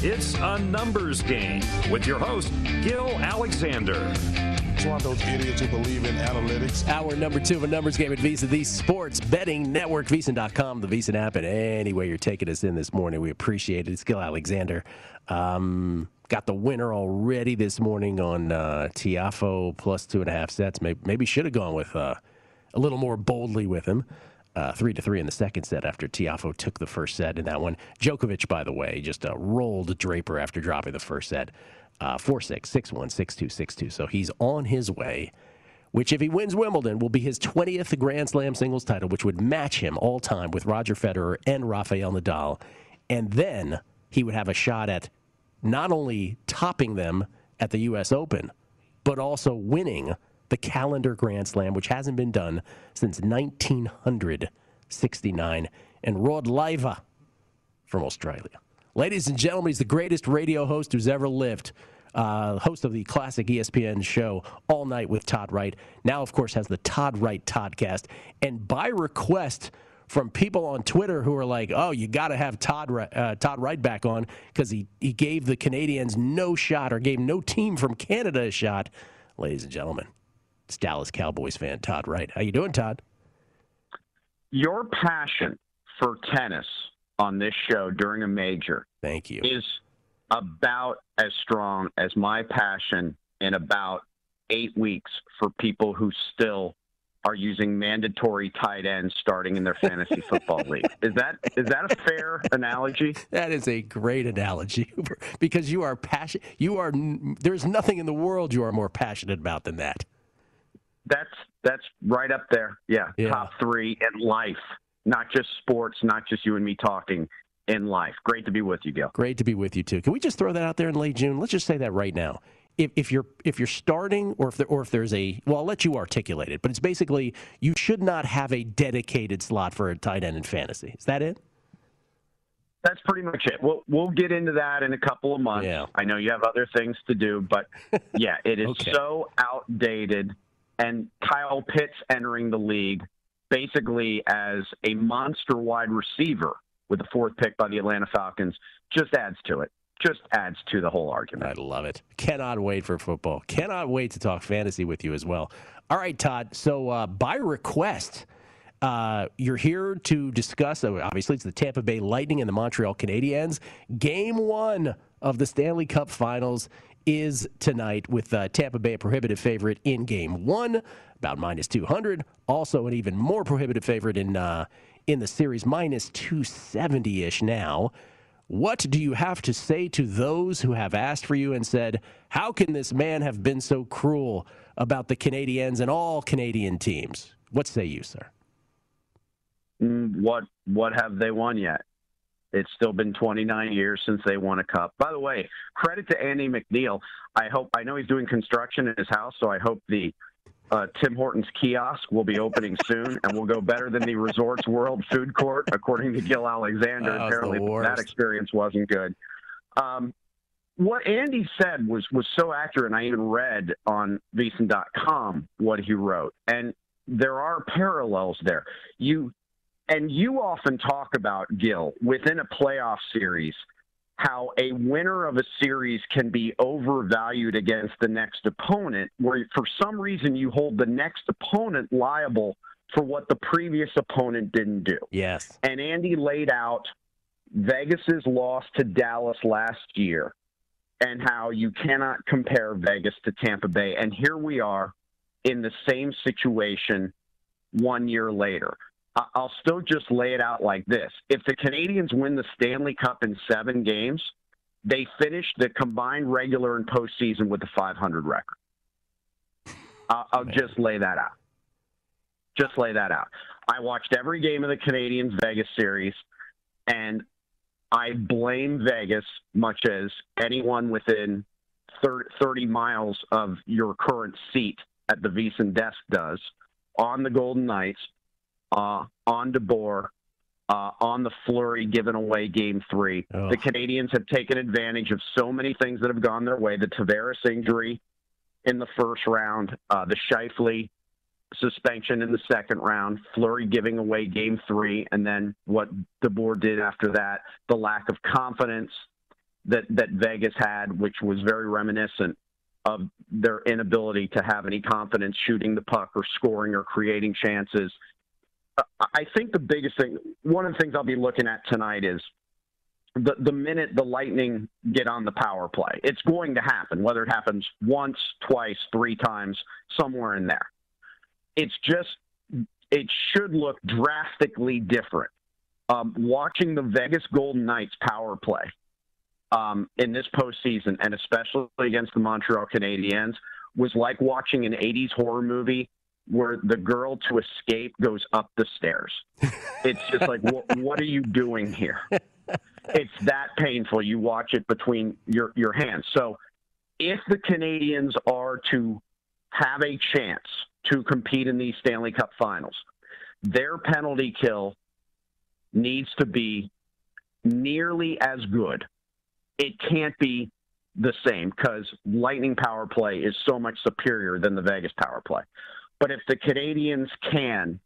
It's a numbers game with your host, Gil Alexander. It's one of those idiots who believe in analytics. Hour number two of a numbers game at VSiN, the sports betting network, VSiN.com, the VSiN app, and any way you're taking us in this morning. We appreciate it. It's Gil Alexander. Um, got the winner already this morning on uh, Tiafoe plus two and a half sets. Maybe, maybe should have gone with uh, a little more boldly with him. Uh, three to three in the second set after Tiafoe took the first set in that one. Djokovic, by the way, just uh, rolled Draper after dropping the first set. Uh, 4 6, 6 1, 6 2, 6 2. So he's on his way, which, if he wins Wimbledon, will be his 20th Grand Slam singles title, which would match him all time with Roger Federer and Rafael Nadal. And then he would have a shot at not only topping them at the U.S. Open, but also winning the calendar Grand Slam, which hasn't been done since 1969. And Rod Laver from Australia. Ladies and gentlemen, he's the greatest radio host who's ever lived. Uh, host of the classic ESPN show All Night with Todd Wright. Now, of course, has the Todd Wright Toddcast. And by request from people on Twitter who are like, "Oh, you got to have Todd uh, Todd Wright back on because he he gave the Canadians no shot or gave no team from Canada a shot." Ladies and gentlemen, it's Dallas Cowboys fan Todd Wright. How you doing, Todd? Your passion for tennis on this show during a major Thank you. is about as strong as my passion in about eight weeks for people who still are using mandatory tight ends starting in their fantasy football league. Is that is that a fair analogy? That is a great analogy because you are passionate. You are there's nothing in the world you are more passionate about than that. That's that's right up there. Yeah, Yeah. top three in life, not just sports, not just you and me talking in life. Great to be with you, Gil. Great to be with you too. Can we just throw that out there in late June? Let's just say that right now. If, if you're if you're starting or if there, or if there's a well, I'll let you articulate it, but it's basically you should not have a dedicated slot for a tight end in fantasy. Is that it? That's pretty much it. We'll we'll get into that in a couple of months. Yeah. I know you have other things to do, but yeah, it is Okay. so outdated. And Kyle Pitts entering the league basically as a monster wide receiver with the fourth pick by the Atlanta Falcons just adds to it. Just adds to the whole argument. I love it. Cannot wait for football. Cannot wait to talk fantasy with you as well. All right, Todd. So uh, by request, uh, you're here to discuss. uh, Obviously, it's the Tampa Bay Lightning and the Montreal Canadiens. Game one of the Stanley Cup Finals is tonight with uh, Tampa Bay a prohibitive favorite in game one, about minus 200. Also, an even more prohibitive favorite in, uh, in the series, minus 270 ish now. What do you have to say to those who have asked for you and said, How can this man have been so cruel about the Canadians and all Canadian teams? What say you, sir? Mm, what what have they won yet? It's still been 29 years since they won a cup. By the way, credit to Andy MacNeil. I hope I know he's doing construction in his house, so I hope the uh, Tim Hortons kiosk will be opening soon, and will go better than the Resorts World food court, according to Gil Alexander. Oh, Apparently, that experience wasn't good. Um, what Andy said was was so accurate. And I even read on VSiN.com what he wrote, and there are parallels there. You and you often talk about Gil within a playoff series how a winner of a series can be overvalued against the next opponent, where for some reason you hold the next opponent liable for what the previous opponent didn't do. Yes. And Andy laid out Vegas's loss to Dallas last year and how you cannot compare Vegas to Tampa Bay. And here we are in the same situation one year later. I'll still just lay it out like this. If the Canadians win the Stanley Cup in seven games, they finish the combined regular and postseason with a 500 record. I'll, I'll just lay that out. Just lay that out. I watched every game of the Canadians Vegas series, and I blame Vegas much as anyone within 30 miles of your current seat at the VSiN desk does on the Golden Knights uh, on DeBoer, uh, on the Fleury giving away game three. The Canadians have taken advantage of so many things that have gone their way. The Tavares injury in the first round, uh, the Scheifele suspension in the second round, Fleury giving away game three, and then what DeBoer did after that, the lack of confidence that, that Vegas had, which was very reminiscent of their inability to have any confidence shooting the puck or scoring or creating chances I think the biggest thing, one of the things I'll be looking at tonight is the the minute the Lightning get on the power play. It's going to happen, whether it happens once, twice, three times, somewhere in there. It's just it should look drastically different. Um, watching the Vegas Golden Knights power play um, in this postseason, and especially against the Montreal Canadiens, was like watching an '80s horror movie where the girl to escape goes up the stairs. It's just like, what, what are you doing here? It's that painful. You watch it between your, your hands. So if the Canadians are to have a chance to compete in these Stanley Cup finals, their penalty kill needs to be nearly as good. It can't be the same because Lightning power play is so much superior than the Vegas power play. But if the Canadiens can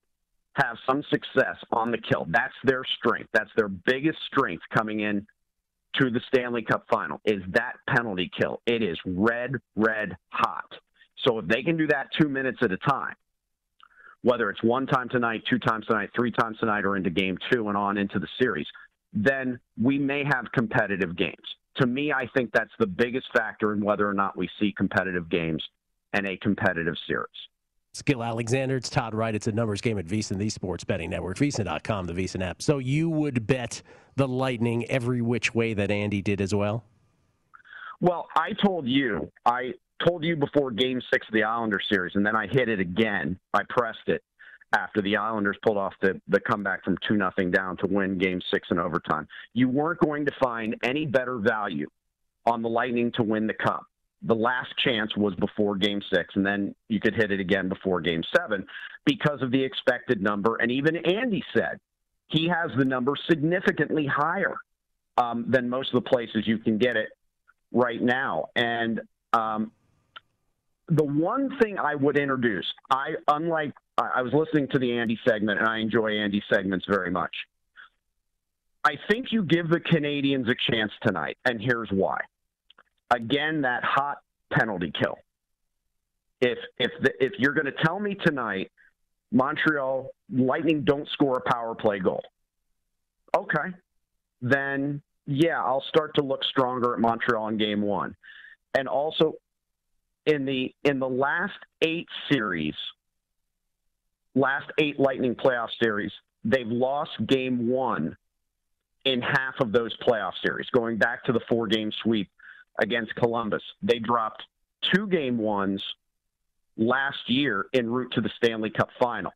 have some success on the kill, that's their strength. That's their biggest strength coming in to the Stanley Cup final is that penalty kill. It is red, red hot. So if they can do that two minutes at a time, whether it's one time tonight, two times tonight, three times tonight, or into game two and on into the series, then we may have competitive games. To me, I think that's the biggest factor in whether or not we see competitive games and a competitive series. Skill Alexander, it's Todd Wright. It's a numbers game at VSiN, the sports betting network, VSiN.com, the VSiN app. So you would bet the Lightning every which way that Andy did as well? Well, I told you, I told you before game six of the Islander series, and then I hit it again. I pressed it after the Islanders pulled off the, the comeback from 2 nothing down to win game six in overtime. You weren't going to find any better value on the Lightning to win the Cup the last chance was before game six, and then you could hit it again before game seven because of the expected number. And even Andy said he has the number significantly higher um, than most of the places you can get it right now. And um, the one thing I would introduce, I unlike I was listening to the Andy segment, and I enjoy Andy segments very much. I think you give the Canadians a chance tonight, and here's why again that hot penalty kill. If if the, if you're going to tell me tonight Montreal Lightning don't score a power play goal, okay, then yeah, I'll start to look stronger at Montreal in game one. and also in the in the last eight series, last eight Lightning playoff series, they've lost game one in half of those playoff series. Going back to the four game sweep against Columbus, they dropped two game ones last year en route to the Stanley Cup final.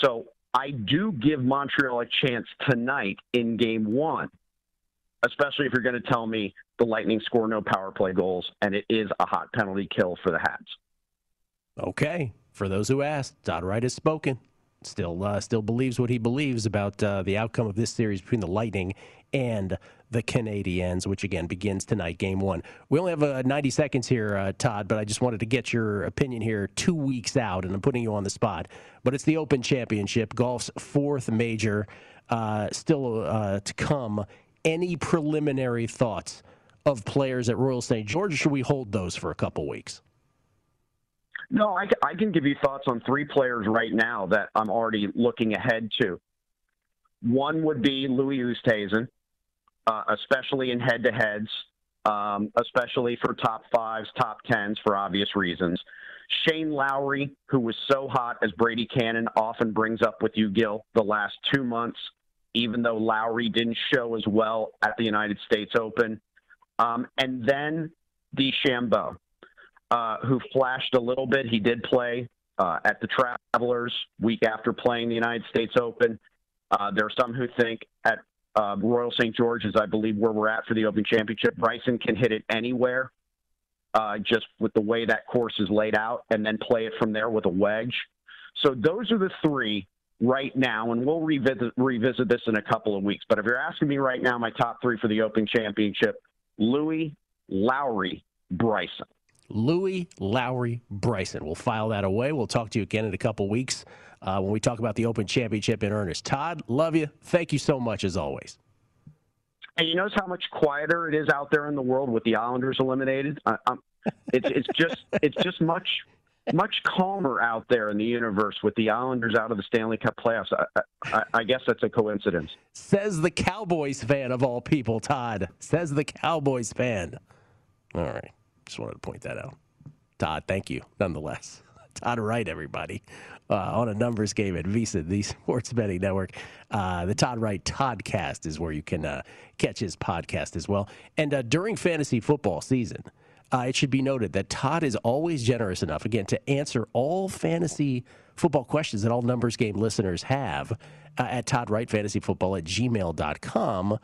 So I do give Montreal a chance tonight in game one, especially if you're going to tell me the Lightning score no power play goals and it is a hot penalty kill for the Hats. Okay. For those who asked, Todd Wright has spoken. Still, uh, still believes what he believes about uh, the outcome of this series between the Lightning and the Canadiens, which again begins tonight, game one. We only have uh, 90 seconds here, uh, Todd, but I just wanted to get your opinion here two weeks out, and I'm putting you on the spot. But it's the Open Championship, golf's fourth major, uh, still uh, to come. Any preliminary thoughts of players at Royal St. George, or should we hold those for a couple weeks? No, I, I can give you thoughts on three players right now that I'm already looking ahead to. One would be Louis Oosthuizen uh, especially in head to heads, um, especially for top fives, top tens for obvious reasons. Shane Lowry, who was so hot as Brady Kannon often brings up with you, Gil, the last two months, even though Lowry didn't show as well at the United States Open. Um, and then DeChambeau, uh, who flashed a little bit. He did play uh, at the Travelers week after playing the United States Open. Uh, there are some who think at uh, Royal St. George is, I believe, where we're at for the Open Championship. Bryson can hit it anywhere, uh, just with the way that course is laid out, and then play it from there with a wedge. So those are the three right now, and we'll revisit revisit this in a couple of weeks. But if you're asking me right now, my top three for the Open Championship: Louis, Lowry, Bryson. Louis, Lowry, Bryson. We'll file that away. We'll talk to you again in a couple weeks uh, when we talk about the Open Championship in earnest. Todd, love you. Thank you so much as always. And you notice how much quieter it is out there in the world with the Islanders eliminated. I, it's it's just it's just much much calmer out there in the universe with the Islanders out of the Stanley Cup playoffs. I, I, I, guess that's a coincidence. Says the Cowboys fan of all people, Todd. Says the Cowboys fan. All right. Just wanted to point that out. Todd, thank you nonetheless. Todd Wright, everybody uh, on a numbers game at VSiN, the Sports Betting Network. Uh, the Todd Wright Toddcast is where you can uh, catch his podcast as well. And uh, during fantasy football season, uh, it should be noted that Todd is always generous enough, again, to answer all fantasy football questions that all numbers game listeners have uh, at Todd Wright Fantasy Football at gmail.com.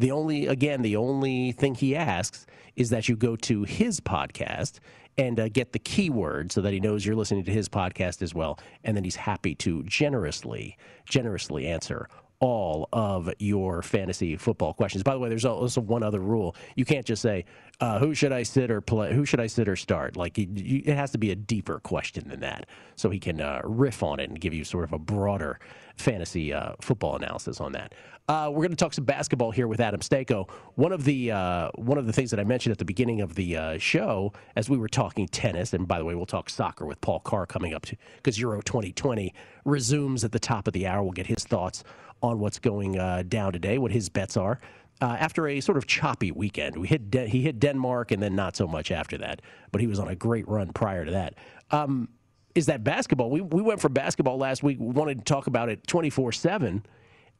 The only, again, the only thing he asks is that you go to his podcast and uh, get the keyword so that he knows you're listening to his podcast as well. And then he's happy to generously, generously answer all of your fantasy football questions. By the way, there's also one other rule: you can't just say, uh, "Who should I sit or play? Who should I sit or start?" Like it has to be a deeper question than that, so he can uh, riff on it and give you sort of a broader fantasy uh, football analysis on that. Uh, we're going to talk some basketball here with Adam Stanco. One of the uh, one of the things that I mentioned at the beginning of the uh, show, as we were talking tennis, and by the way, we'll talk soccer with Paul Carr coming up because Euro 2020 resumes at the top of the hour. We'll get his thoughts on what's going uh, down today, what his bets are. Uh, after a sort of choppy weekend, we hit De- he hit Denmark and then not so much after that, but he was on a great run prior to that. Um, is that basketball? We we went for basketball last week. We wanted to talk about it 24 seven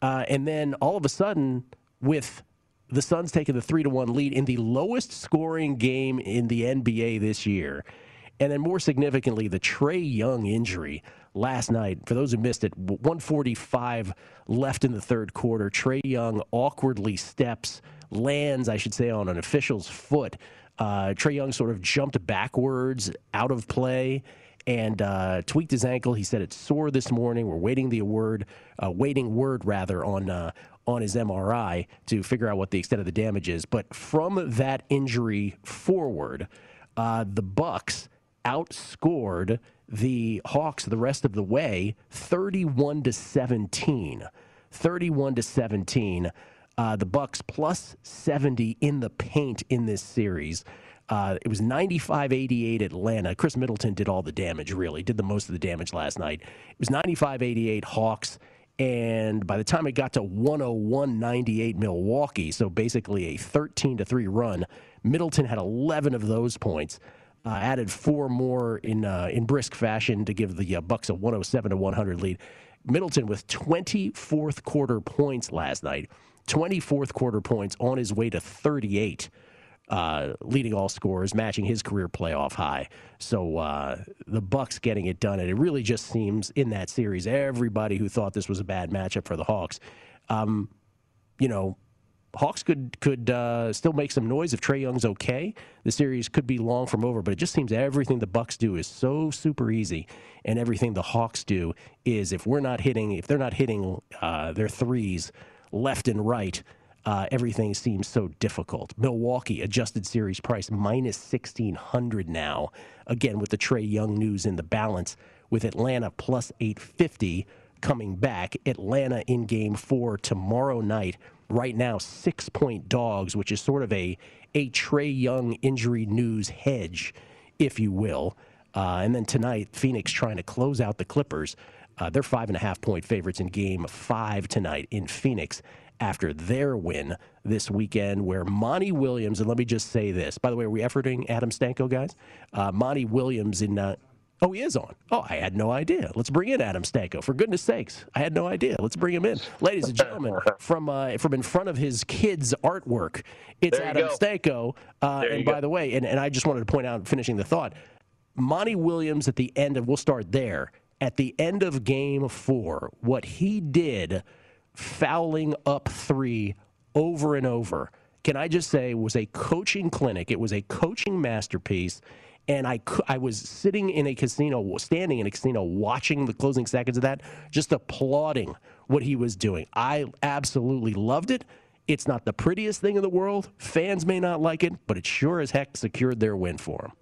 uh, and then all of a sudden, with the Suns taking the three to one lead in the lowest scoring game in the NBA this year, and then more significantly, the Trae Young injury last night. For those who missed it, 145 left in the third quarter. Trae Young awkwardly steps, lands, I should say, on an official's foot. Uh, Trae Young sort of jumped backwards out of play and uh, tweaked his ankle. He said it's sore this morning. We're waiting the word, uh, waiting word rather on uh, on his MRI to figure out what the extent of the damage is. But from that injury forward, uh, the Bucks outscored the Hawks the rest of the way, thirty-one to seventeen. Thirty-one to seventeen. Uh, the Bucks plus 70 in the paint in this series. Uh, it was 95 88 Atlanta. Khris Middleton did all the damage, really, did the most of the damage last night. It was 95 88 Hawks. And by the time it got to 101 98 Milwaukee, so basically a 13 to 3 run, Middleton had 11 of those points. Uh, added four more in uh, in brisk fashion to give the uh, Bucks a 107 to 100 lead. Middleton with 20 fourth quarter points last night, 20 fourth quarter points on his way to 38 uh, leading all scorers, matching his career playoff high. So uh, the Bucks getting it done, and it really just seems in that series, everybody who thought this was a bad matchup for the Hawks, um, you know, Hawks could could uh, still make some noise if Trae Young's okay. The series could be long from over, but it just seems everything the Bucks do is so super easy, and everything the Hawks do is if we're not hitting, if they're not hitting uh, their threes left and right, uh, everything seems so difficult. Milwaukee adjusted series price minus 1600 now. Again, with the Trae Young news in the balance, with Atlanta plus 850 coming back. Atlanta in game four tomorrow night. Right now, six point dogs, which is sort of a, a Trae Young injury news hedge, if you will. Uh, and then tonight, Phoenix trying to close out the Clippers. Uh, they're five and a half point favorites in game five tonight in Phoenix after their win this weekend, where Monty Williams, and let me just say this, by the way, are we efforting Adam Stanko, guys? Uh, Monty Williams in. Uh, oh, he is on. Oh, I had no idea. Let's bring in Adam Stanko. For goodness sakes, I had no idea. Let's bring him in, ladies and gentlemen. from uh, from in front of his kids' artwork, it's Adam go. Stanko. Uh, and by go. the way, and, and I just wanted to point out, finishing the thought, Monty Williams at the end of. We'll start there. At the end of Game Four, what he did fouling up three over and over. Can I just say, was a coaching clinic. It was a coaching masterpiece. And I, I was sitting in a casino, standing in a casino, watching the closing seconds of that, just applauding what he was doing. I absolutely loved it. It's not the prettiest thing in the world. Fans may not like it, but it sure as heck secured their win for him.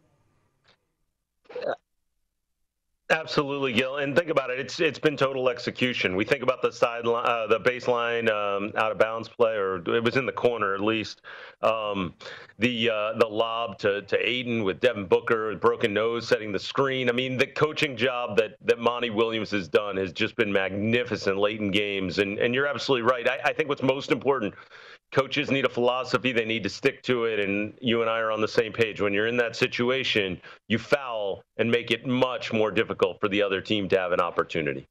Absolutely, Gil. And think about it; it's it's been total execution. We think about the sideline, uh, the baseline um, out of bounds play, or it was in the corner at least. Um, the uh, the lob to to Ayton with Devin Booker, broken nose, setting the screen. I mean, the coaching job that that Monty Williams has done has just been magnificent late in games. And and you're absolutely right. I, I think what's most important coaches need a philosophy they need to stick to it and you and i are on the same page. When you're in that situation you foul and make it much more difficult for the other team to have an opportunity.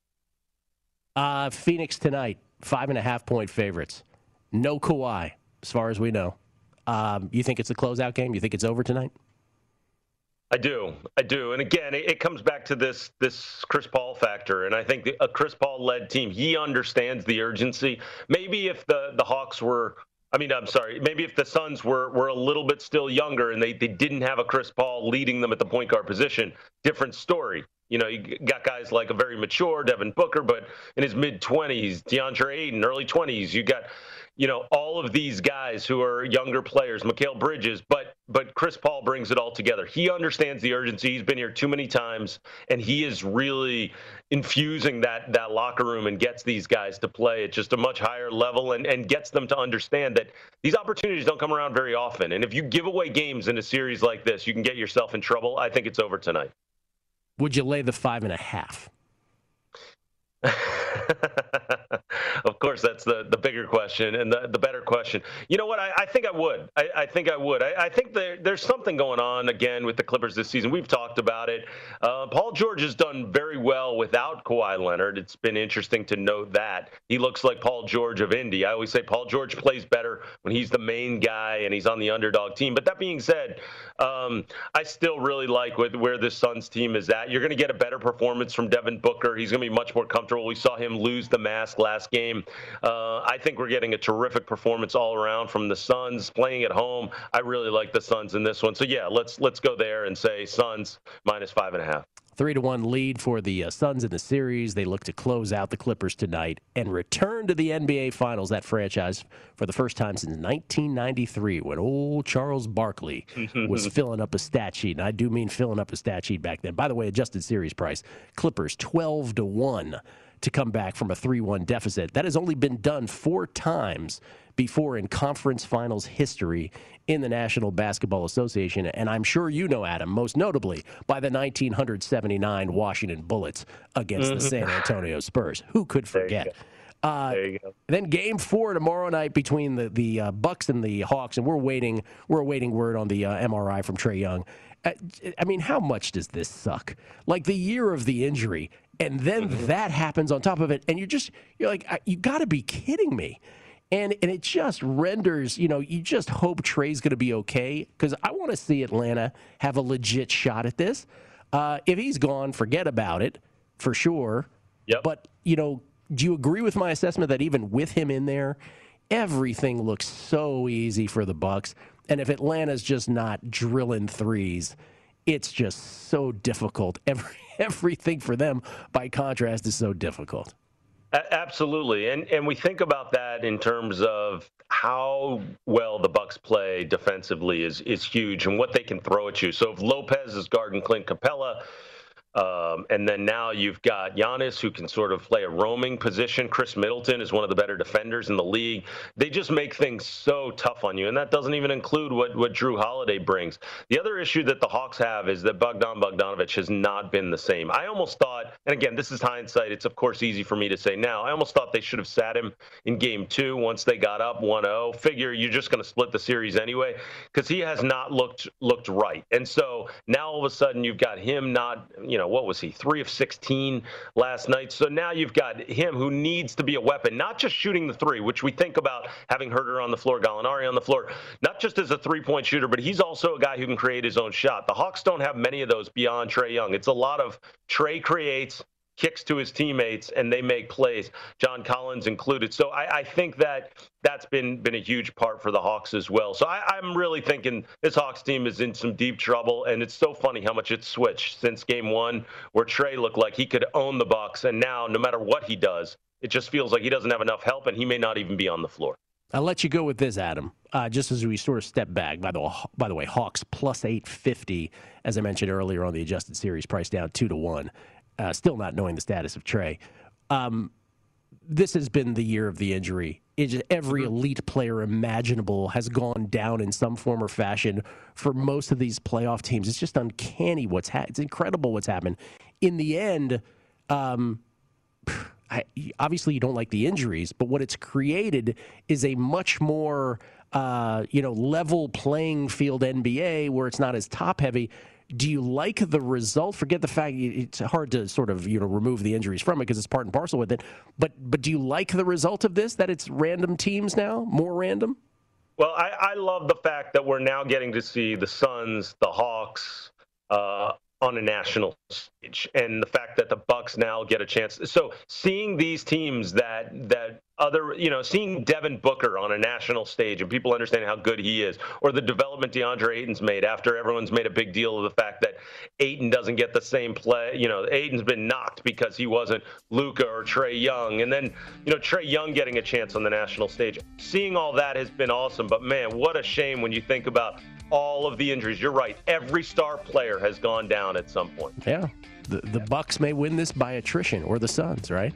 Uh, phoenix tonight five and a half point favorites. No Kawhi, as far as we know. Um, you think it's a closeout game? You think it's over tonight? I do, I do, and again, it, it, comes back to this this Chris Paul factor, and I think the, a Chris Paul led team, he understands the urgency. Maybe if the the Hawks were I mean, I'm sorry. Maybe if the Suns were were a little bit still younger and they, they didn't have a Chris Paul leading them at the point guard position, different story. You know, you got guys like a very mature Devin Booker, but in his mid 20s, DeAndre Ayton, early 20s. You got you know, all of these guys who are younger players, Mikal Bridges, but but Chris Paul brings it all together. He understands the urgency. He's been here too many times, and he is really infusing that that locker room and gets these guys to play at just a much higher level and, and gets them to understand that these opportunities don't come around very often. And if you give away games in a series like this, you can get yourself in trouble. I think it's over tonight. Would you lay the five and a half? of course, that's the, the bigger question and the, the better question. You know what? I, I think I would. I, I think I would. I, I think there, there's something going on again with the Clippers this season. We've talked about it. Uh, Paul George has done very well without Kawhi Leonard. It's been interesting to note that. He looks like Paul George of Indy. I always say Paul George plays better when he's the main guy and he's on the underdog team. But that being said, um, I still really like with, where this Suns team is at. You're going to get a better performance from Devin Booker. He's going to be much more comfortable. We saw him lose the mask last game. Uh, I think we're getting a terrific performance all around from the Suns playing at home. I really like the Suns in this one. So yeah, let's let's go there and say Suns minus five and a half. Three to one lead for the uh, Suns in the series. They look to close out the Clippers tonight and return to the NBA Finals. That franchise for the first time since 1993, when old Charles Barkley was filling up a stat sheet. And I do mean filling up a stat sheet back then. By the way, adjusted series price: Clippers 12 to one to come back from a 3 1 deficit. That has only been done four times before in conference finals history in the National Basketball Association. And I'm sure you know, Adam, most notably by the 1979 Washington Bullets against mm-hmm. the San Antonio Spurs. Who could forget? Uh, there you go. Then game four tomorrow night between the the uh, Bucks and the Hawks, and we're waiting we're awaiting word on the uh, MRI from Trae Young. Uh, I mean, how much does this suck? Like the year of the injury, and then Mm-hmm. that happens on top of it, and you're just you're like, you got to be kidding me. And and it just renders, you know, you just hope Trae's going to be okay because I want to see Atlanta have a legit shot at this. Uh, if he's gone, forget about it for sure. Yep. But you know, do you agree with my assessment that even with him in there, everything looks so easy for the Bucks, and if Atlanta's just not drilling threes, it's just so difficult. Every everything for them, by contrast, is so difficult. Absolutely, and and we think about that in terms of how well the Bucks play defensively is is huge, and what they can throw at you. So if Lopez is guarding Clint Capela, um, and then now you've got Giannis who can sort of play a roaming position. Khris Middleton is one of the better defenders in the league. They just make things so tough on you, and that doesn't even include what what Jrue Holiday brings. The other issue that the Hawks have is that Bogdan Bogdanovich has not been the same. I almost thought, and again, this is hindsight. It's of course easy for me to say now. I almost thought they should have sat him in Game Two once they got up 1-0. Figure you're just going to split the series anyway because he has not looked looked right, and so now all of a sudden you've got him not, you know, what was he, three of 16 last night. So now you've got him who needs to be a weapon, not just shooting the three, which we think about having Huerter on the floor, Gallinari on the floor, not just as a three point shooter, but he's also a guy who can create his own shot. The Hawks don't have many of those beyond Trae Young. It's a lot of Trae creates, kicks to his teammates and they make plays. John Collins included. So I, I think that that's been been a huge part for the Hawks as well. So I, I'm really thinking this Hawks team is in some deep trouble, and it's so funny how much it's switched since Game One, where Trae looked like he could own the Bucks, and now no matter what he does, it just feels like he doesn't have enough help, and he may not even be on the floor. I'll let you go with this, Adam. Uh, just as we sort of step back, by the way, by the way, Hawks plus eight fifty, as I mentioned earlier on the adjusted series, price down two to one. Uh, still not knowing the status of Trae. Um, this has been the year of the injury. Just, every elite player imaginable has gone down in some form or fashion for most of these playoff teams. It's just uncanny what's ha- it's incredible what's happened. In the end, um, I, obviously you don't like the injuries, but what it's created is a much more uh, you know level playing field NBA where it's not as top heavy. Do you like the result? Forget the fact it's hard to sort of you know remove the injuries from it because it's part and parcel with it. But but do you like the result of this? That it's random teams now, more random. Well, I, I love the fact that we're now getting to see the Suns, the Hawks, uh, on a national stage, and the fact that the Bucks now get a chance. So seeing these teams that that other, you know, seeing Devin Booker on a national stage and people understanding how good he is, or the development DeAndre Ayton's made after everyone's made a big deal of the fact that Ayton doesn't get the same play. You know, Ayton's been knocked because he wasn't Luka or Trae Young, and then you know Trae Young getting a chance on the national stage. Seeing all that has been awesome, but man, what a shame when you think about all of the injuries. You're right. Every star player has gone down at some point. Yeah, the the Bucks may win this by attrition, or the Suns, right?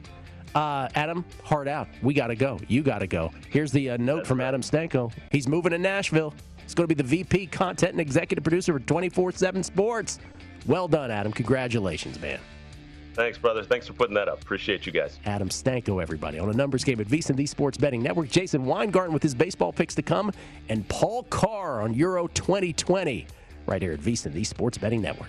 Uh, Adam, hard out. We got to go. You got to go. Here's the uh, note from Adam Stanko. He's moving to Nashville. He's going to be the VP, content and executive producer for 24 7 Sports. Well done, Adam. Congratulations, man. Thanks, brother. Thanks for putting that up. Appreciate you guys. Adam Stanko, everybody, on a numbers game at VSiN, the Sports Betting Network. Jason Weingarten with his baseball picks to come, and Paul Carr on Euro 2020, right here at VSiN, the Sports Betting Network.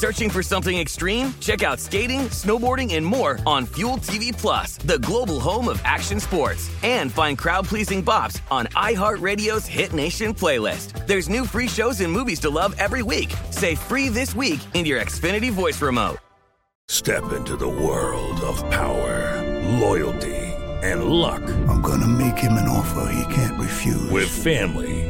Searching for something extreme? Check out skating, snowboarding, and more on Fuel TV Plus, the global home of action sports. And find crowd-pleasing bops on iHeartRadio's Hit Nation playlist. There's new free shows and movies to love every week. Say free this week in your Xfinity voice remote. Step into the world of power, loyalty, and luck. I'm gonna make him an offer he can't refuse. With family,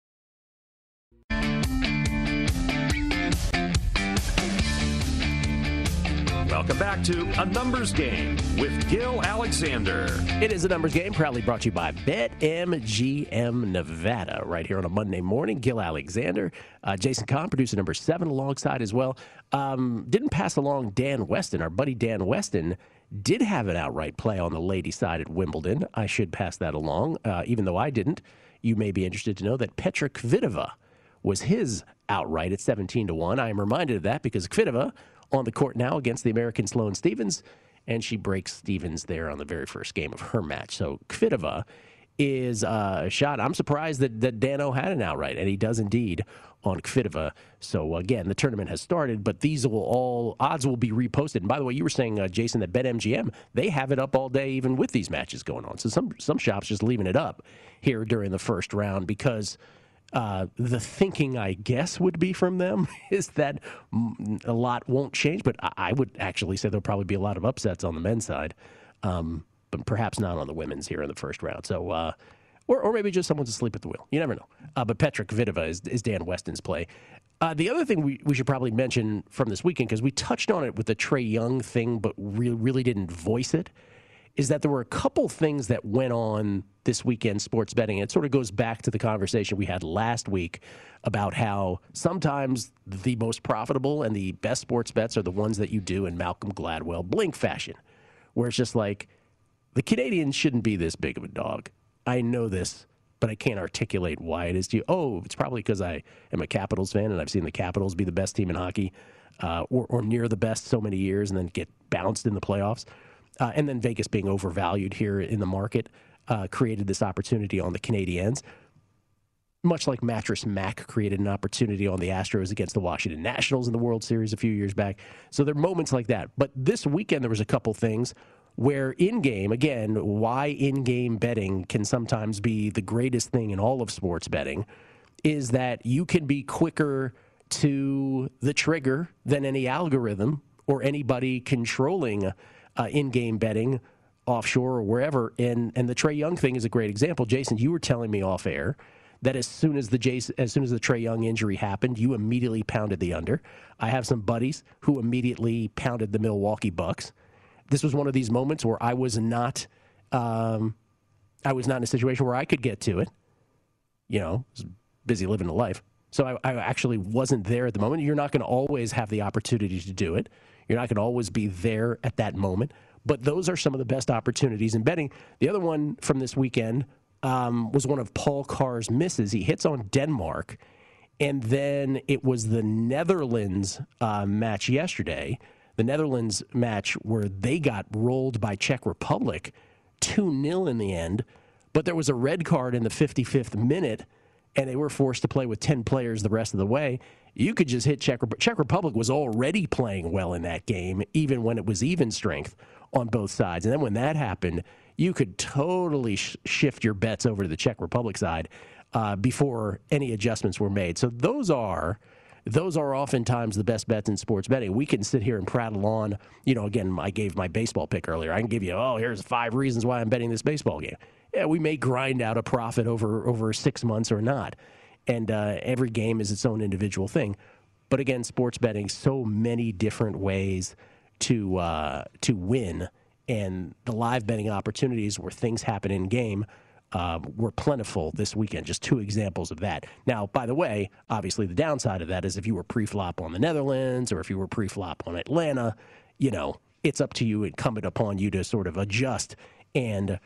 Welcome back to A Numbers Game with Gil Alexander. It is a numbers game, proudly brought to you by BetMGM Nevada, right here on a Monday morning. Gil Alexander, uh, Jason Kahn, producer number seven, alongside as well. Um, didn't pass along Dan Weston, our buddy Dan Weston. Did have an outright play on the lady side at Wimbledon. I should pass that along, uh, even though I didn't. You may be interested to know that Petra Kvitova was his outright at 17 to 1. I am reminded of that because Kvitova on the court now against the American Sloane Stevens, and she breaks Stevens there on the very first game of her match. So Kvitova is uh, a shot. I'm surprised that, that Dano had an outright, and he does indeed on Kvitova. So again, the tournament has started, but these will all odds will be reposted. And by the way, you were saying, uh, Jason, that BetMGM they have it up all day, even with these matches going on. So some some shops just leaving it up here during the first round because uh, the thinking, I guess, would be from them is that a lot won't change. But I would actually say there'll probably be a lot of upsets on the men's side, um, but perhaps not on the women's here in the first round. So, uh, or, or maybe just someone's asleep at the wheel. You never know. Uh, but Petra Kvitova is, is Dan Weston's play. Uh, the other thing we, we should probably mention from this weekend, because we touched on it with the Trae Young thing, but really, really didn't voice it, is that there were a couple things that went on this weekend sports betting. It sort of goes back to the conversation we had last week about how sometimes the most profitable and the best sports bets are the ones that you do in Malcolm Gladwell blink fashion, where it's just like the Canadians shouldn't be this big of a dog. I know this, but I can't articulate why it is to you. Oh, it's probably because I am a Capitals fan and I've seen the Capitals be the best team in hockey uh, or, or near the best so many years and then get bounced in the playoffs. Uh, and then Vegas being overvalued here in the market uh, created this opportunity on the Canadiens. Much like Mattress Mac created an opportunity on the Astros against the Washington Nationals in the World Series a few years back. So there are moments like that. But this weekend, there was a couple things where in game, again, why in game betting can sometimes be the greatest thing in all of sports betting is that you can be quicker to the trigger than any algorithm or anybody controlling uh, in-game betting offshore or wherever. And and the Trae Young thing is a great example. Jason, you were telling me off air that as soon as the Jason, as soon as the Trae Young injury happened, you immediately pounded the under. I have some buddies who immediately pounded the Milwaukee Bucks. This was one of these moments where I was not, um, I was not in a situation where I could get to it. You know, busy living a life. So I, I actually wasn't there at the moment. You're not going to always have the opportunity to do it. You're not going to always be there at that moment. But those are some of the best opportunities in betting. The other one from this weekend um, was one of Paul Carr's misses. He hits on Denmark, and then it was the Netherlands uh, match yesterday. The Netherlands match where they got rolled by Czech Republic 2 0 in the end, but there was a red card in the 55th minute, and they were forced to play with 10 players the rest of the way you could just hit Czech Republic. Czech Republic was already playing well in that game, even when it was even strength on both sides. And then when that happened, you could totally sh- shift your bets over to the Czech Republic side uh, before any adjustments were made. So those are those are oftentimes the best bets in sports betting. We can sit here and prattle on, you know, again, I gave my baseball pick earlier. I can give you, oh, here's five reasons why I'm betting this baseball game. Yeah, we may grind out a profit over over six months or not, and uh, every game is its own individual thing. But again, sports betting, so many different ways to uh, to win, and the live betting opportunities where things happen in game uh, were plentiful this weekend. Just two examples of that. Now, by the way, obviously the downside of that is if you were pre-flop on the Netherlands or if you were pre-flop on Atlanta, you know, it's up to you, incumbent upon you to sort of adjust and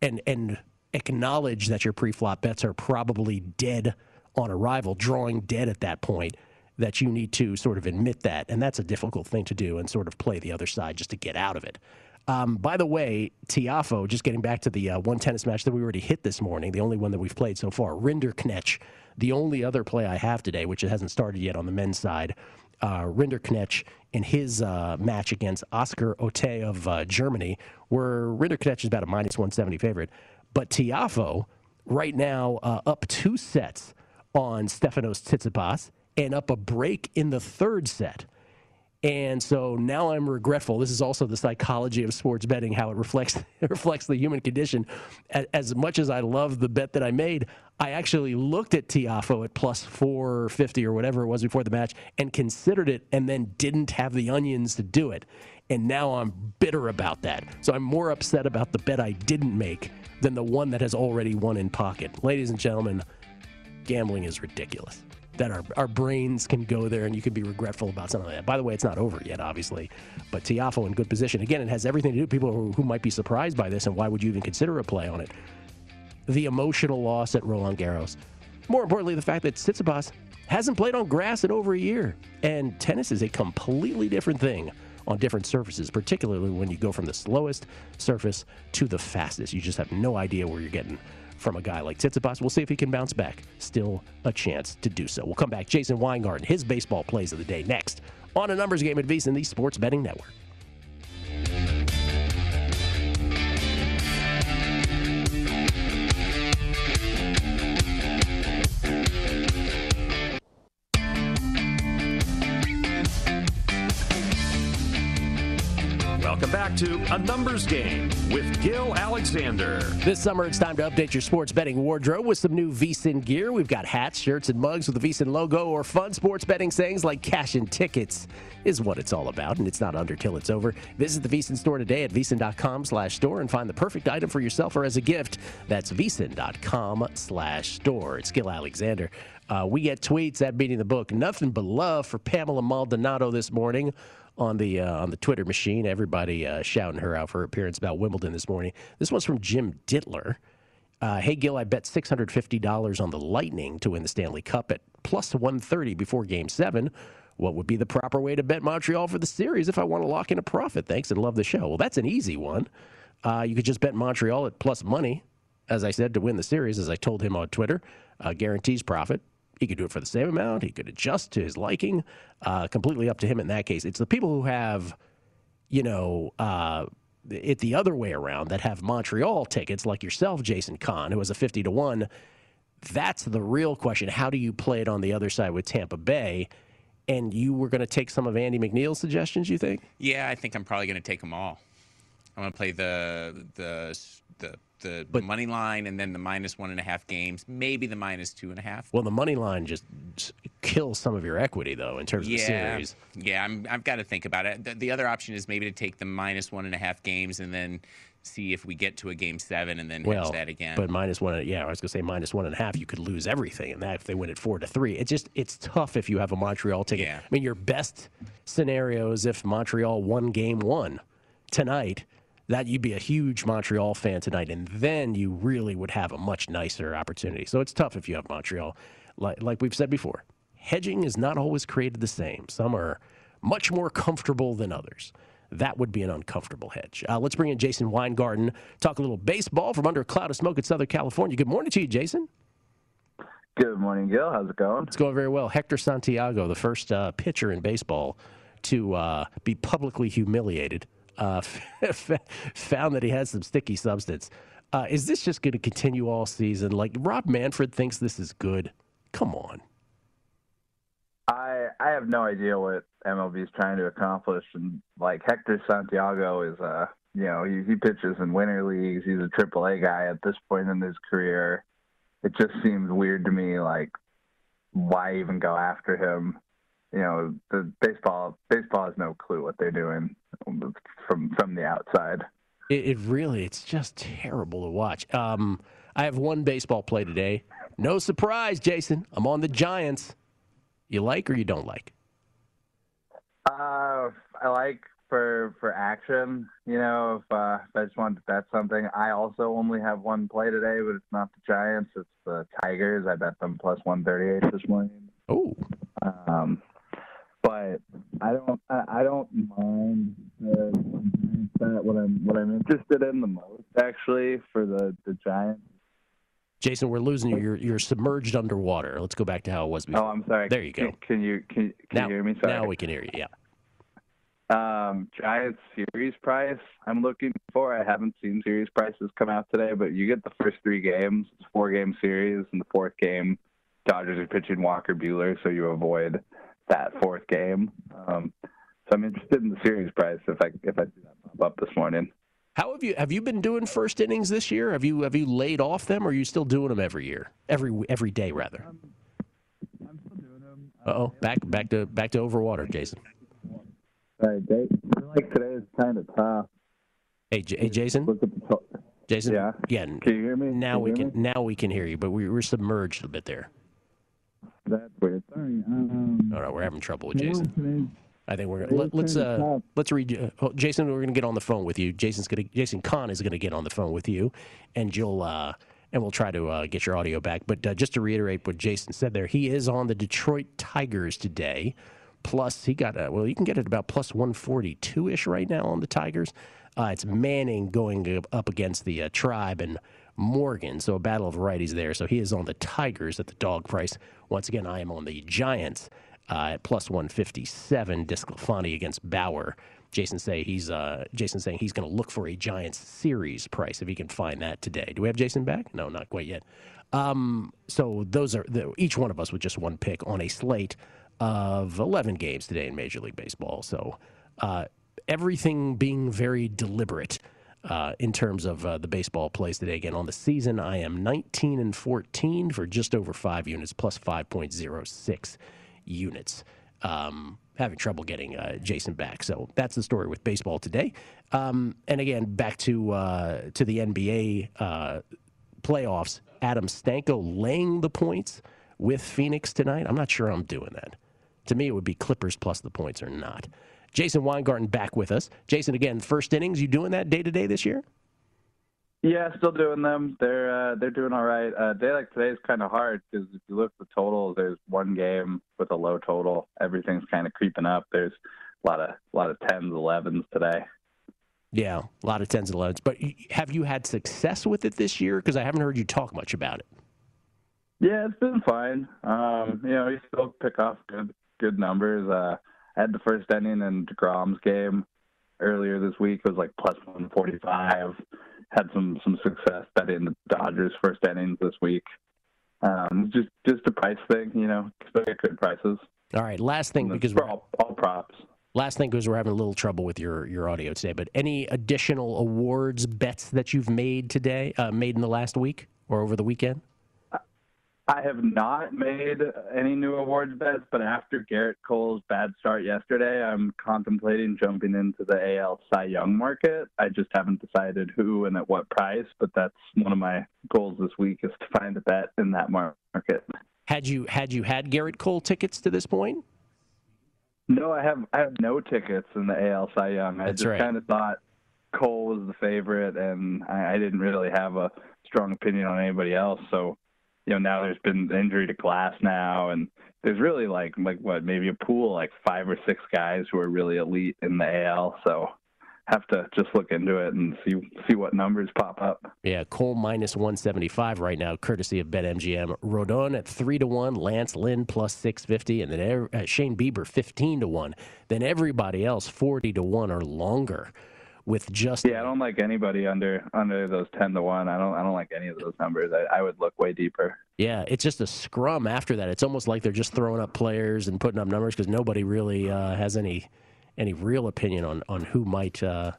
and and acknowledge that your pre-flop bets are probably dead on arrival, drawing dead at that point. That you need to sort of admit that, and that's a difficult thing to do, and sort of play the other side just to get out of it. Um, by the way, Tiafoe, just getting back to the uh, one tennis match that we already hit this morning, the only one that we've played so far, Rinderknech, the only other play I have today, which hasn't started yet on the men's side. Uh, Rinderknech in his uh, match against Oscar Otte of uh, Germany, where Rinderknech is about a minus 170 favorite. But Tiafoe, right now, uh, up two sets on Stefanos Tsitsipas and up a break in the third set. And so now I'm regretful. This is also the psychology of sports betting, how it reflects it reflects the human condition. As much as I love the bet that I made, I actually looked at Tiafoe at plus 450 or whatever it was before the match and considered it and then didn't have the onions to do it. And now I'm bitter about that. So I'm more upset about the bet I didn't make than the one that has already won in pocket. Ladies and gentlemen, gambling is ridiculous that our, our brains can go there and you can be regretful about something like that. By the way, it's not over yet, obviously, but Tiafoe in good position. Again, it has everything to do with people who, who might be surprised by this and why would you even consider a play on it? The emotional loss at Roland Garros. More importantly, the fact that Tsitsipas hasn't played on grass in over a year. And tennis is a completely different thing on different surfaces, particularly when you go from the slowest surface to the fastest. You just have no idea where you're getting from a guy like Tsitsipas. We'll see if he can bounce back. Still a chance to do so. We'll come back. Jason Weingarten, his baseball plays of the day next on a numbers game at VSiN, the Sports Betting Network. Welcome back to A Numbers Game with Gil Alexander. This summer, it's time to update your sports betting wardrobe with some new VSiN gear. We've got hats, shirts, and mugs with the VSiN logo or fun sports betting sayings like cash and tickets is what it's all about, and it's not under till it's over. Visit the VSiN store today at VSiN.com slash store and find the perfect item for yourself or as a gift. That's VSiN.com slash store. It's Gil Alexander. Uh, we get tweets at Beating the Book. Nothing but love for Pamela Maldonado this morning on the uh, on the Twitter machine. Everybody uh, shouting her out for her appearance about Wimbledon this morning. This one's from Jim Dittler. Uh, hey Gil, I bet six hundred fifty dollars on the Lightning to win the Stanley Cup at plus one thirty before Game Seven. What would be the proper way to bet Montreal for the series if I want to lock in a profit? Thanks and love the show. Well, that's an easy one. Uh, you could just bet Montreal at plus money, as I said, to win the series, as I told him on Twitter. Uh, guarantees profit. He could do it for the same amount. He could adjust to his liking. Uh, completely up to him in that case. It's the people who have, you know, uh, it the other way around that have Montreal tickets, like yourself, Jason Kahn, who has a 50 to 1. That's the real question. How do you play it on the other side with Tampa Bay? And you were going to take some of Andy MacNeil's suggestions, you think? Yeah, I think I'm probably going to take them all. I'm going to play the the the the but, money line and then the minus one and a half games, maybe the minus two and a half. Well, the money line just kills some of your equity, though, in terms yeah, of the series. Yeah, I'm, I've got to think about it. The, the, other option is maybe to take the minus one and a half games and then see if we get to a game seven and then well, hedge that again. But minus one, yeah, I was going to say minus one and a half, you could lose everything. And that if they win it four to three, it's just it's tough if you have a Montreal ticket. Yeah. I mean, your best scenario is if Montreal won game one tonight that you'd be a huge Montreal fan tonight, and then you really would have a much nicer opportunity. So it's tough if you have Montreal. Like, like we've said before, hedging is not always created the same. Some are much more comfortable than others. That would be an uncomfortable hedge. Uh, let's bring in Jason Weingarten, talk a little baseball from under a cloud of smoke in Southern California. Good morning to you, Jason. Good morning, Gil. How's it going? It's going very well. Hector Santiago, the first uh, pitcher in baseball to uh, be publicly humiliated uh, found that he has some sticky substance. Uh, is this just going to continue all season? Like Rob Manfred thinks this is good. Come on. I I have no idea what MLB is trying to accomplish. And like Hector Santiago is, uh, you know, he, he pitches in winter leagues. He's a AAA guy at this point in his career. It just seems weird to me. Like, why even go after him? You know, the baseball baseball has no clue what they're doing from from the outside. It, it really, it's just terrible to watch. Um, I have one baseball play today. No surprise, Jason. I'm on the Giants. You like or you don't like? Uh, I like for for action. You know, if, uh, if I just wanted to bet something, I also only have one play today, but it's not the Giants. It's the Tigers. I bet them plus one thirty eight this morning. Oh. Um, but I don't. I, I don't mind the Giants. What I'm what I'm interested in the most actually for the the Giants Jason, we're losing you. You're, you're submerged underwater. Let's go back to how it was before. Oh, I'm sorry. There you go. Can, can you can, can now, you hear me? Sorry. Now we can hear you. Yeah. Um, Giants series price. I'm looking for. I haven't seen series prices come out today, but you get the first three games. It's four game series, and the fourth game, Dodgers are pitching Walker Buehler, so you avoid that fourth game. Um, so I'm interested in the series price if I if I see that pop up this morning. How have you have you been doing first innings this year? Have you have you laid off them, or are you still doing them every year, every every day rather? Um, I'm still doing them. Uh oh, back back to back to overwater, Jason. Right, day, I like today is kind of tough. Hey, J- hey, Jason. Look at the to- Jason. Yeah. Yeah. Can you hear me? Now Can we can now we can hear you, but we were submerged a bit there. That's weird. Sorry. Um, All right, we're having trouble with Jason. I think we're let, let's uh let's read. Uh, oh, Jason, we're gonna get on the phone with you. Jason's gonna Jason Kahn is gonna get on the phone with you, and you'll uh and we'll try to uh, get your audio back. But uh, just to reiterate what Jason said there, he is on the Detroit Tigers today. Plus, he got a, well, you can get it about plus one forty two ish right now on the Tigers. Uh, it's Manning going up against the uh, Tribe and Morgan, so a battle of righties there. So he is on the Tigers at the dog price. Once again, I am on the Giants uh, at plus 157. DeSclafani against Bauer. Jason say he's uh, Jason saying he's going to look for a Giants series price if he can find that today. Do we have Jason back? No, not quite yet. Um, so those are the, each one of us with just one pick on a slate of 11 games today in Major League Baseball. So uh, everything being very deliberate. Uh, in terms of uh, the baseball plays today. Again, on the season, I am 19 and 14 for just over five units, plus 5.06 units. Um, having trouble getting uh, Jason back. So that's the story with baseball today. Um, and again, back to uh, to the NBA uh, playoffs. Adam Stanko laying the points with Phoenix tonight. I'm not sure I'm doing that. To me, it would be Clippers plus the points or not. Jason Weingarten back with us. Jason, again, first innings. You doing that day to day this year? Yeah, still doing them. They're uh, they're doing all right. Uh, day like today is kind of hard because if you look at the totals, there's one game with a low total. Everything's kind of creeping up. There's a lot of a lot of tens, elevens today. Yeah, a lot of tens and elevens. But have you had success with it this year? Because I haven't heard you talk much about it. Yeah, it's been fine. Um, you know, you still pick off good good numbers. Uh, Had the first inning in Degrom's game earlier this week. It was like plus one forty five had some some success betting the Dodgers first innings this week. Um, just just a price thing, you know, expect good prices. All right, last thing because we're all, all props. Last thing because we're having a little trouble with your your audio today. But any additional awards bets that you've made today, uh, made in the last week or over the weekend? I have not made any new awards bets, but after Gerrit Cole's bad start yesterday, I'm contemplating jumping into the AL Cy Young market. I just haven't decided who and at what price, but that's one of my goals this week is to find a bet in that market. Had you had you had Gerrit Cole tickets to this point? No, I have I have no tickets in the AL Cy Young. I That's just right. kind of thought Cole was the favorite, and I, I didn't really have a strong opinion on anybody else. So you know, now there's been injury to Glasnow, and there's really like like what maybe a pool like five or six guys who are really elite in the AL. So have to just look into it and see see what numbers pop up. Yeah, Cole minus 175 right now, courtesy of BetMGM. Rodon at 3 to 1, Lance Lynn plus 650, and then uh, Shane Bieber 15 to 1. Then everybody else 40 to 1 or longer. With just yeah. I don't like anybody under under those ten to one. I don't I don't like any of those numbers. I, I would look way deeper. Yeah, it's just a scrum after that. It's almost like they're just throwing up players and putting up numbers because nobody really uh, has any any real opinion on on who might uh,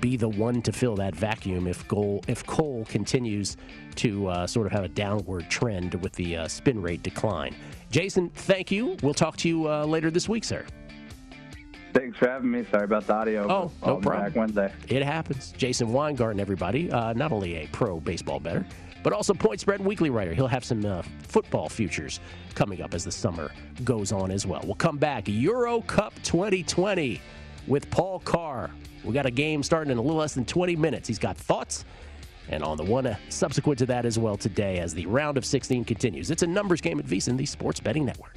be the one to fill that vacuum if Cole if Cole continues to uh, sort of have a downward trend with the uh, spin rate decline. Jason, thank you. We'll talk to you uh, later this week, sir. Thanks for having me. Sorry about the audio. Oh, no problem. Back Wednesday. It happens. Jason Weingarten, everybody, uh, not only a pro baseball better, but also point spread weekly writer. He'll have some uh, football futures coming up as the summer goes on as well. We'll come back Euro Cup 2020 with Paul Carr. We got a game starting in a little less than 20 minutes. He's got thoughts and on the one uh, subsequent to that as well today as the round of 16 continues. It's a numbers game at VSiN, the Sports Betting Network.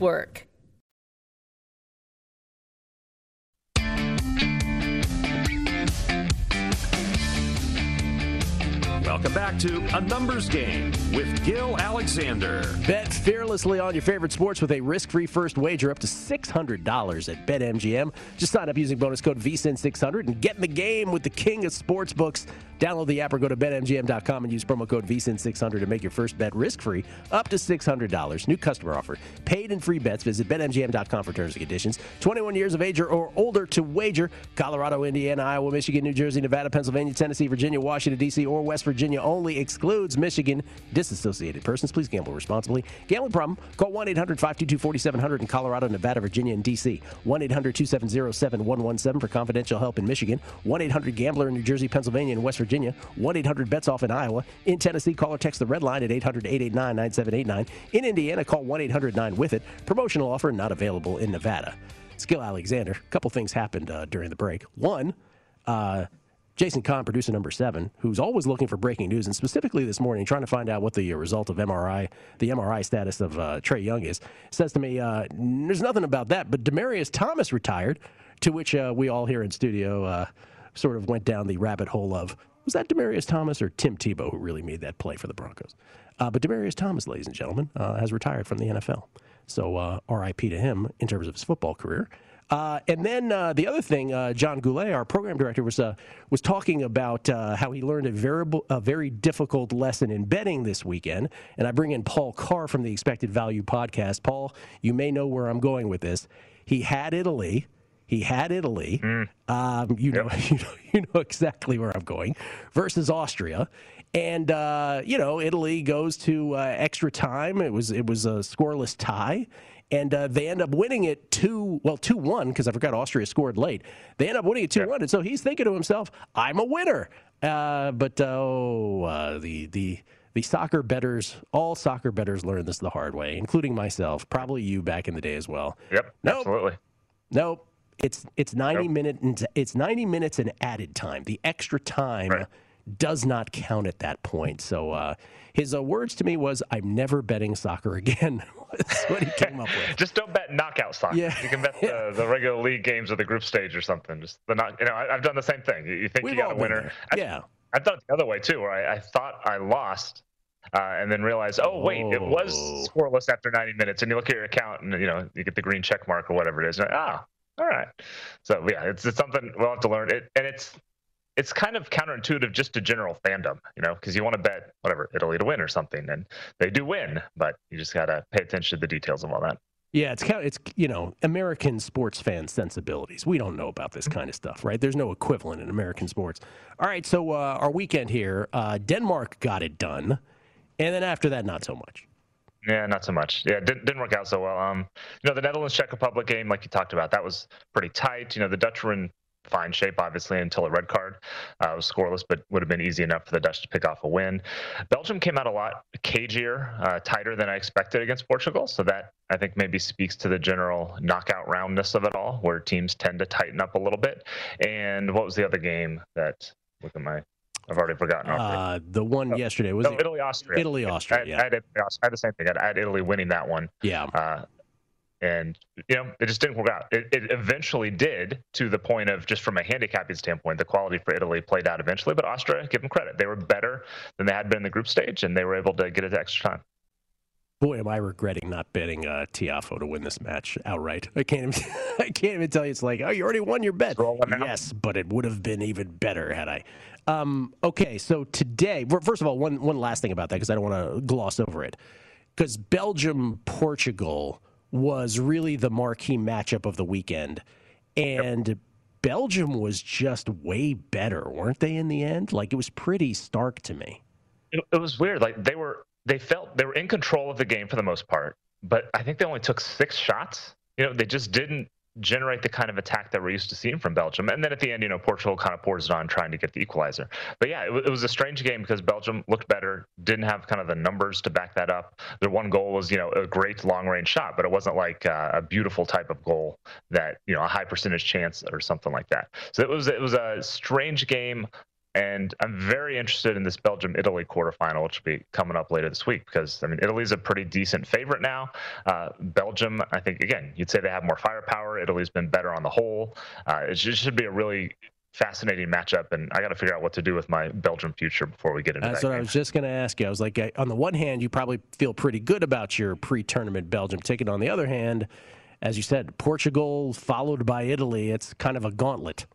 work. Welcome back to A Numbers Game with Gil Alexander. Bet fearlessly on your favorite sports with a risk-free first wager up to $600 at BetMGM. Just sign up using bonus code VSIN600 and get in the game with the king of sports books. Download the app or go to BetMGM.com and use promo code VSIN600 to make your first bet risk-free up to $600. New customer offer. Paid and free bets. Visit BetMGM.com for terms and conditions. 21 years of age or older to wager. Colorado, Indiana, Iowa, Michigan, New Jersey, Nevada, Pennsylvania, Tennessee, Virginia, Washington, D.C., or West Virginia only. Excludes Michigan. Disassociated persons. Please gamble responsibly. Gambling problem? Call 1-800-522-4700 in Colorado, Nevada, Virginia, and D.C. 1-800-270-7117 for confidential help in Michigan. 1-800-GAMBLER in New Jersey, Pennsylvania, and West Virginia. 1-800-BETS-OFF in Iowa. In Tennessee, call or text the red line at 800-889-9789. In Indiana, call 1-800-9-WITH-IT. Promotional offer not available in Nevada. Skill Alexander. A couple things happened uh, during the break. One, uh, Jason Kahn, producer number seven, who's always looking for breaking news, and specifically this morning trying to find out what the result of MRI, the MRI status of uh, Trae Young is, says to me, uh, "There's nothing about that." But Demaryius Thomas retired, to which uh, we all here in studio uh, sort of went down the rabbit hole of was that Demaryius Thomas or Tim Tebow who really made that play for the Broncos? Uh, but Demaryius Thomas, ladies and gentlemen, uh, has retired from the NFL. So uh, RIP to him in terms of his football career. Uh, and then uh, the other thing, uh, John Goulet, our program director, was uh, was talking about uh, how he learned a very a very difficult lesson in betting this weekend. And I bring in Paul Carr from the Expected Value podcast. Paul, you may know where I'm going with this. He had Italy. He had Italy. Mm. Um, you know, you know, you know exactly where I'm going. Versus Austria, and uh, you know, Italy goes to uh, extra time. It was it was a scoreless tie, and uh, they end up winning it two well two one because I forgot Austria scored late. They end up winning it two one, and so he's thinking to himself, "I'm a winner." Uh, but oh, uh, the the the soccer betters, all soccer betters learn this the hard way, including myself, probably you back in the day as well. Yep, nope. absolutely. Nope. It's it's 90 Nope. minute and it's 90 minutes and added time. The extra time does not count at that point. So uh, his uh, words to me was, "I'm never betting soccer again." That's what he came up with. Just don't bet knockout soccer. Yeah. You can bet the, the regular league games or the group stage or something. Just the knock. You know, I, I've done the same thing. You, you think We've you got a winner. I, Yeah. I've done it the other way too, where I, I thought I lost. Uh, and then realize, oh wait, it was scoreless after 90 minutes, and you look at your account, and you know you get the green check mark or whatever it is. And, ah, all right. So yeah, it's, it's something we'll have to learn. It and it's it's kind of counterintuitive just to general fandom, you know, because you want to bet whatever Italy to win or something, and they do win, but you just gotta pay attention to the details of all that. Yeah, it's kind of, it's you know American sports fan sensibilities. We don't know about this kind of stuff, right? There's no equivalent in American sports. All right, so uh, our weekend here, uh, Denmark got it done, and then after that, not so much. Yeah, not so much. Yeah, didn't didn't work out so well. Um, you know, the Netherlands Czech Republic game, like you talked about, that was pretty tight. You know, the Dutch were in fine shape, obviously, until a red card. Uh, was scoreless, but would have been easy enough for the Dutch to pick off a win. Belgium came out a lot cagier, uh, tighter than I expected against Portugal. So that I think maybe speaks to the general knockout roundness of it all, where teams tend to tighten up a little bit. And what was the other game that? Look at my. I've already forgotten. Uh, the one yesterday was no, Italy, Austria. Italy, Austria. I, yeah. I, had, I had the same thing. I had, I had Italy winning that one. Yeah. Uh, and you know, it just didn't work out. It, it eventually did, to the point of just from a handicapping standpoint, the quality for Italy played out eventually. But Austria, give them credit, they were better than they had been in the group stage, and they were able to get it to extra time. Boy, am I regretting not betting uh, Tiafoe to win this match outright. I can't even, I can't even tell you. It's like, oh, you already won your bet. Yes, but it would have been even better had I. Um, okay, so today, first of all, one one last thing about that because I don't want to gloss over it. Because Belgium Portugal was really the marquee matchup of the weekend, and Belgium was just way better, weren't they? In the end, like it was pretty stark to me. It, it was weird. Like they were, they felt they were in control of the game for the most part, but I think they only took six shots. You know, they just didn't generate the kind of attack that we're used to seeing from Belgium. And then at the end, you know, Portugal kind of pours it on, trying to get the equalizer. But yeah, it, it was a strange game because Belgium looked better, didn't have kind of the numbers to back that up. Their one goal was, you know, a great long range shot, but it wasn't like uh, a beautiful type of goal that you know a high percentage chance or something like that. So it was it was a strange game. And I'm very interested in this Belgium Italy quarterfinal, which will be coming up later this week, because I mean Italy's a pretty decent favorite now. Uh, Belgium, I think, again, you'd say they have more firepower. Italy's been better on the whole. Uh, it should, should be a really fascinating matchup, and I got to figure out what to do with my Belgium future before we get into That's that. That's what I was just going to ask you. I was like, I- on the one hand, you probably feel pretty good about your pre-tournament Belgium ticket. On the other hand, as you said, Portugal followed by Italy. It's kind of a gauntlet.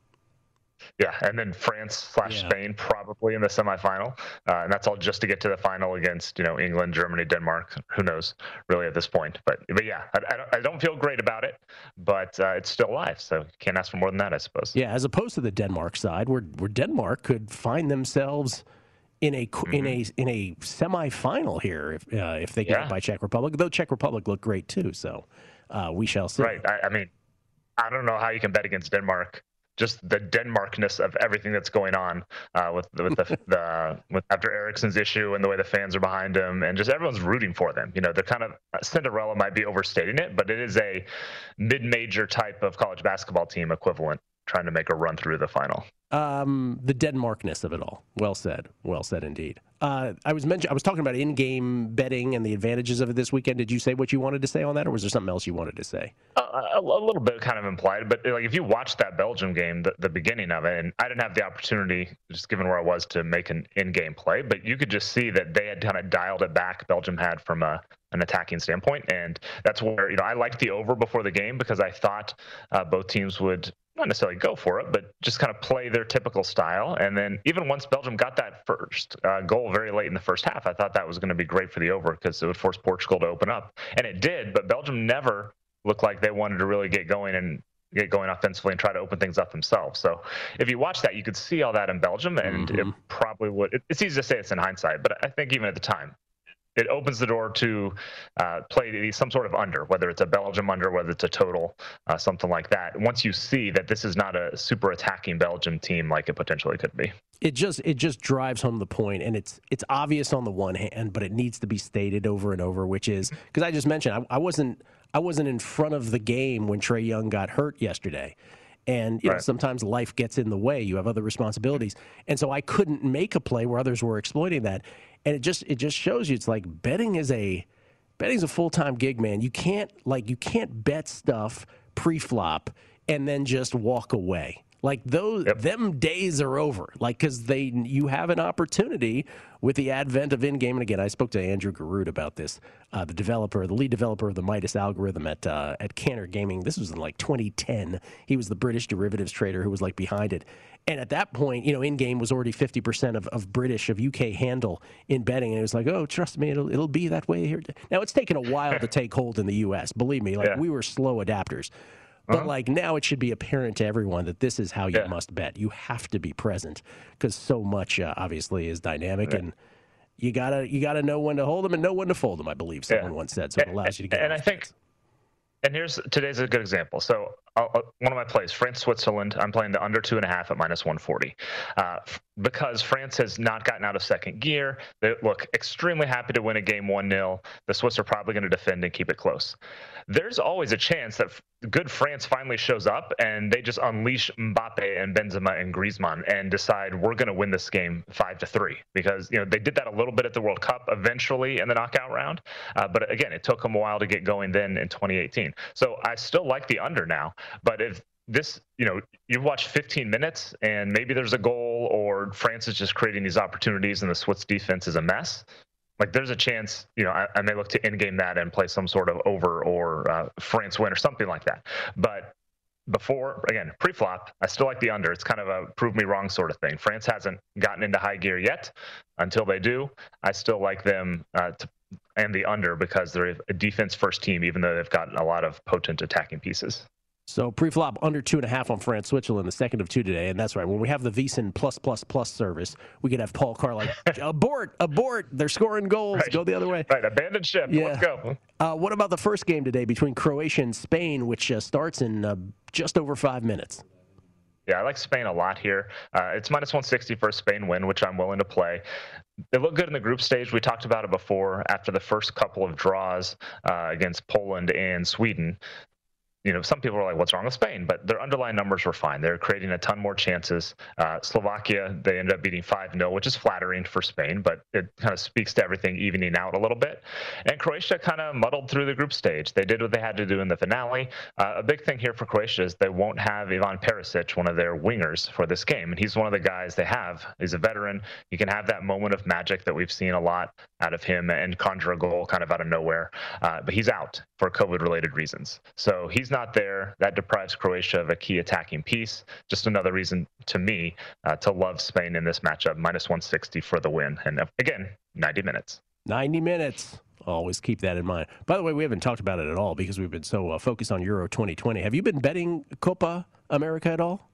Yeah, and then France slash Spain probably in the semifinal, uh, and that's all just to get to the final against you know England, Germany, Denmark. Who knows really at this point? But but yeah, I, I, don't, I don't feel great about it, but uh, it's still live, so can't ask for more than that, I suppose. Yeah, as opposed to the Denmark side, where where Denmark could find themselves in a qu in a in a semifinal here if uh, if they get Mm-hmm. Yeah. by Czech Republic. Though Czech Republic looked great too, so uh, we shall see. Right. I, I mean, I don't know how you can bet against Denmark. Just the Denmarkness of everything that's going on uh, with with the, the with after Eriksen's issue and the way the fans are behind him, and just everyone's rooting for them. You know, they're kind of Cinderella might be overstating it, but it is a mid-major type of college basketball team equivalent trying to make a run through the final. Um, the Denmarkness of it all. Well said. Well said indeed. Uh, I was mentioning. I was talking about in-game betting and the advantages of it this weekend. Did you say what you wanted to say on that, or was there something else you wanted to say? Uh, a, a, little bit, kind of implied, but like if you watched that Belgium game, the, the beginning of it, and I didn't have the opportunity, just given where I was, to make an in-game play, but you could just see that they had kind of dialed it back. Belgium had from a an attacking standpoint, and that's where you know I liked the over before the game because I thought uh, both teams would not necessarily go for it, but just kind of play their typical style. And then even once Belgium got that first uh, goal very late in the first half, I thought that was going to be great for the over because it would force Portugal to open up, and it did. But Belgium never looked like they wanted to really get going and get going offensively and try to open things up themselves. So if you watch that, you could see all that in Belgium, and mm-hmm. it probably would. It's easy to say it's in hindsight, but I think even at the time, it opens the door to uh, play some sort of under, whether it's a Belgium under, whether it's a total, uh, something like that. Once you see that this is not a super attacking Belgium team like it potentially could be, it just it just drives home the point, and it's it's obvious on the one hand, but it needs to be stated over and over, which is because I just mentioned I, I wasn't I wasn't in front of the game when Trae Young got hurt yesterday. And you right. know, sometimes life gets in the way. You have other responsibilities, and so I couldn't make a play where others were exploiting that and it just it just shows you it's like betting is a betting's a full-time gig man you can't like you can't bet stuff pre-flop and then just walk away like those yep. them days are over like because they you have an opportunity with the advent of in-game and again i spoke to andrew Garrood about this uh, the developer the lead developer of the midas algorithm at uh, at cantor gaming this was in like 2010 he was the british derivatives trader who was like behind it and at that point, you know, in game was already 50% of, of British, of UK handle in betting. And it was like, oh, trust me, it'll, it'll be that way here. Now, it's taken a while to take hold in the US. Believe me, like yeah. we were slow adapters. But uh-huh. like now, it should be apparent to everyone that this is how you yeah. must bet. You have to be present because so much uh, obviously is dynamic, right. and you gotta you gotta know when to hold them and know when to fold them. I believe someone yeah. once said, so it allows you to get. And I think, and here's today's a good example. So uh, one of my plays, France Switzerland. I'm playing the under two and a half at minus 140 uh, because France has not gotten out of second gear. They look extremely happy to win a game 1 0. The Swiss are probably going to defend and keep it close. There's always a chance that good France finally shows up and they just unleash Mbappe and Benzema and Griezmann and decide we're going to win this game five to three because you know they did that a little bit at the World Cup eventually in the knockout round, uh, but again it took them a while to get going then in 2018. So I still like the under now, but if this, you know, you've watched 15 minutes and maybe there's a goal or France is just creating these opportunities and the Swiss defense is a mess. Like there's a chance, you know, I, I may look to in game that and play some sort of over or uh, France win or something like that. But before again pre-flop i still like the under it's kind of a prove me wrong sort of thing france hasn't gotten into high gear yet until they do i still like them uh, to, and the under because they're a defense first team even though they've got a lot of potent attacking pieces so pre-flop under two and a half on France Switzerland, the second of two today, and that's right. When we have the VSiN plus plus plus service, we could have Paul Carr like abort, abort. They're scoring goals. Right. Go the other way. Right, abandon ship. Yeah. Let's go. Uh, what about the first game today between Croatia and Spain, which uh, starts in uh, just over five minutes? Yeah, I like Spain a lot here. Uh, it's minus 160 for a Spain win, which I'm willing to play. They look good in the group stage. We talked about it before. After the first couple of draws uh, against Poland and Sweden, you know, some people are like, what's wrong with Spain? But their underlying numbers were fine. They're creating a ton more chances. Uh, Slovakia, they ended up beating 5 0, which is flattering for Spain, but it kind of speaks to everything evening out a little bit. And Croatia kind of muddled through the group stage. They did what they had to do in the finale. Uh, a big thing here for Croatia is they won't have Ivan Perisic, one of their wingers, for this game. And he's one of the guys they have. He's a veteran. He can have that moment of magic that we've seen a lot out of him and conjure a goal kind of out of nowhere. Uh, but he's out for COVID related reasons. So he's not there. That deprives Croatia of a key attacking piece. Just another reason to me uh, to love Spain in this matchup. Minus 160 for the win. And uh, again, 90 minutes. 90 minutes. Always keep that in mind. By the way, we haven't talked about it at all because we've been so uh, focused on Euro 2020. Have you been betting Copa America at all?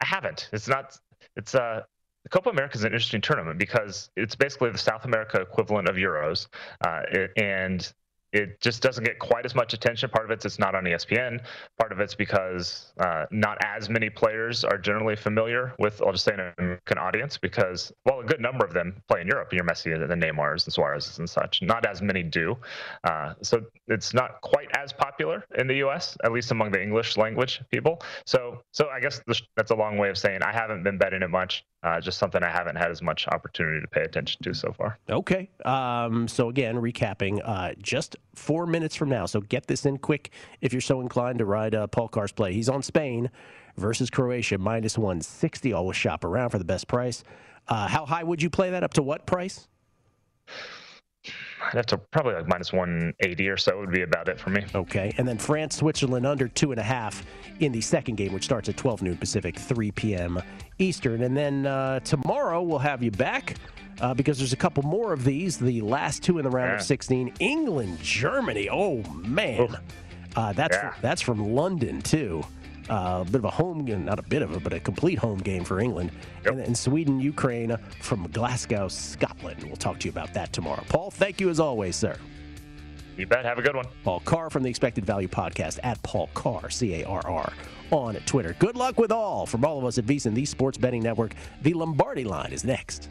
I haven't. It's not. It's uh. The Copa America is an interesting tournament because it's basically the South America equivalent of Euros, uh, and it just doesn't get quite as much attention. Part of it's it's not on ESPN. Part of it's because uh, not as many players are generally familiar with, I'll just say, an American audience because, well, a good number of them play in Europe. Your Messi, the Neymars, and Suarez, and such. Not as many do. Uh, so it's not quite as popular in the U.S., at least among the English language people. So, so I guess that's a long way of saying I haven't been betting it much. Uh, just something I haven't had as much opportunity to pay attention to so far. Okay. Um, so again, recapping, uh, just four minutes from now. So get this in quick if you're so inclined to ride uh, Paul Carr's play. He's on Spain versus Croatia, minus 160. Always shop around for the best price. Uh, how high would you play that? Up to what price? I'd have to probably like minus 180 or so would be about it for me. Okay. And then France, Switzerland under two and a half in the second game, which starts at 12 noon Pacific, 3 p.m. Eastern. And then uh, tomorrow we'll have you back uh, because there's a couple more of these. The last two in the round yeah. of 16 England, Germany. Oh, man. Uh, that's, yeah. that's from London, too. Uh, a bit of a home game, not a bit of it, but a complete home game for England. Yep. And, and Sweden, Ukraine from Glasgow, Scotland. We'll talk to you about that tomorrow. Paul, thank you as always, sir. You bet. Have a good one. Paul Carr from the Expected Value Podcast at Paul Carr, C A R R, on Twitter. Good luck with all. From all of us at VSiN, the Sports Betting Network, the Lombardi line is next.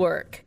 Network.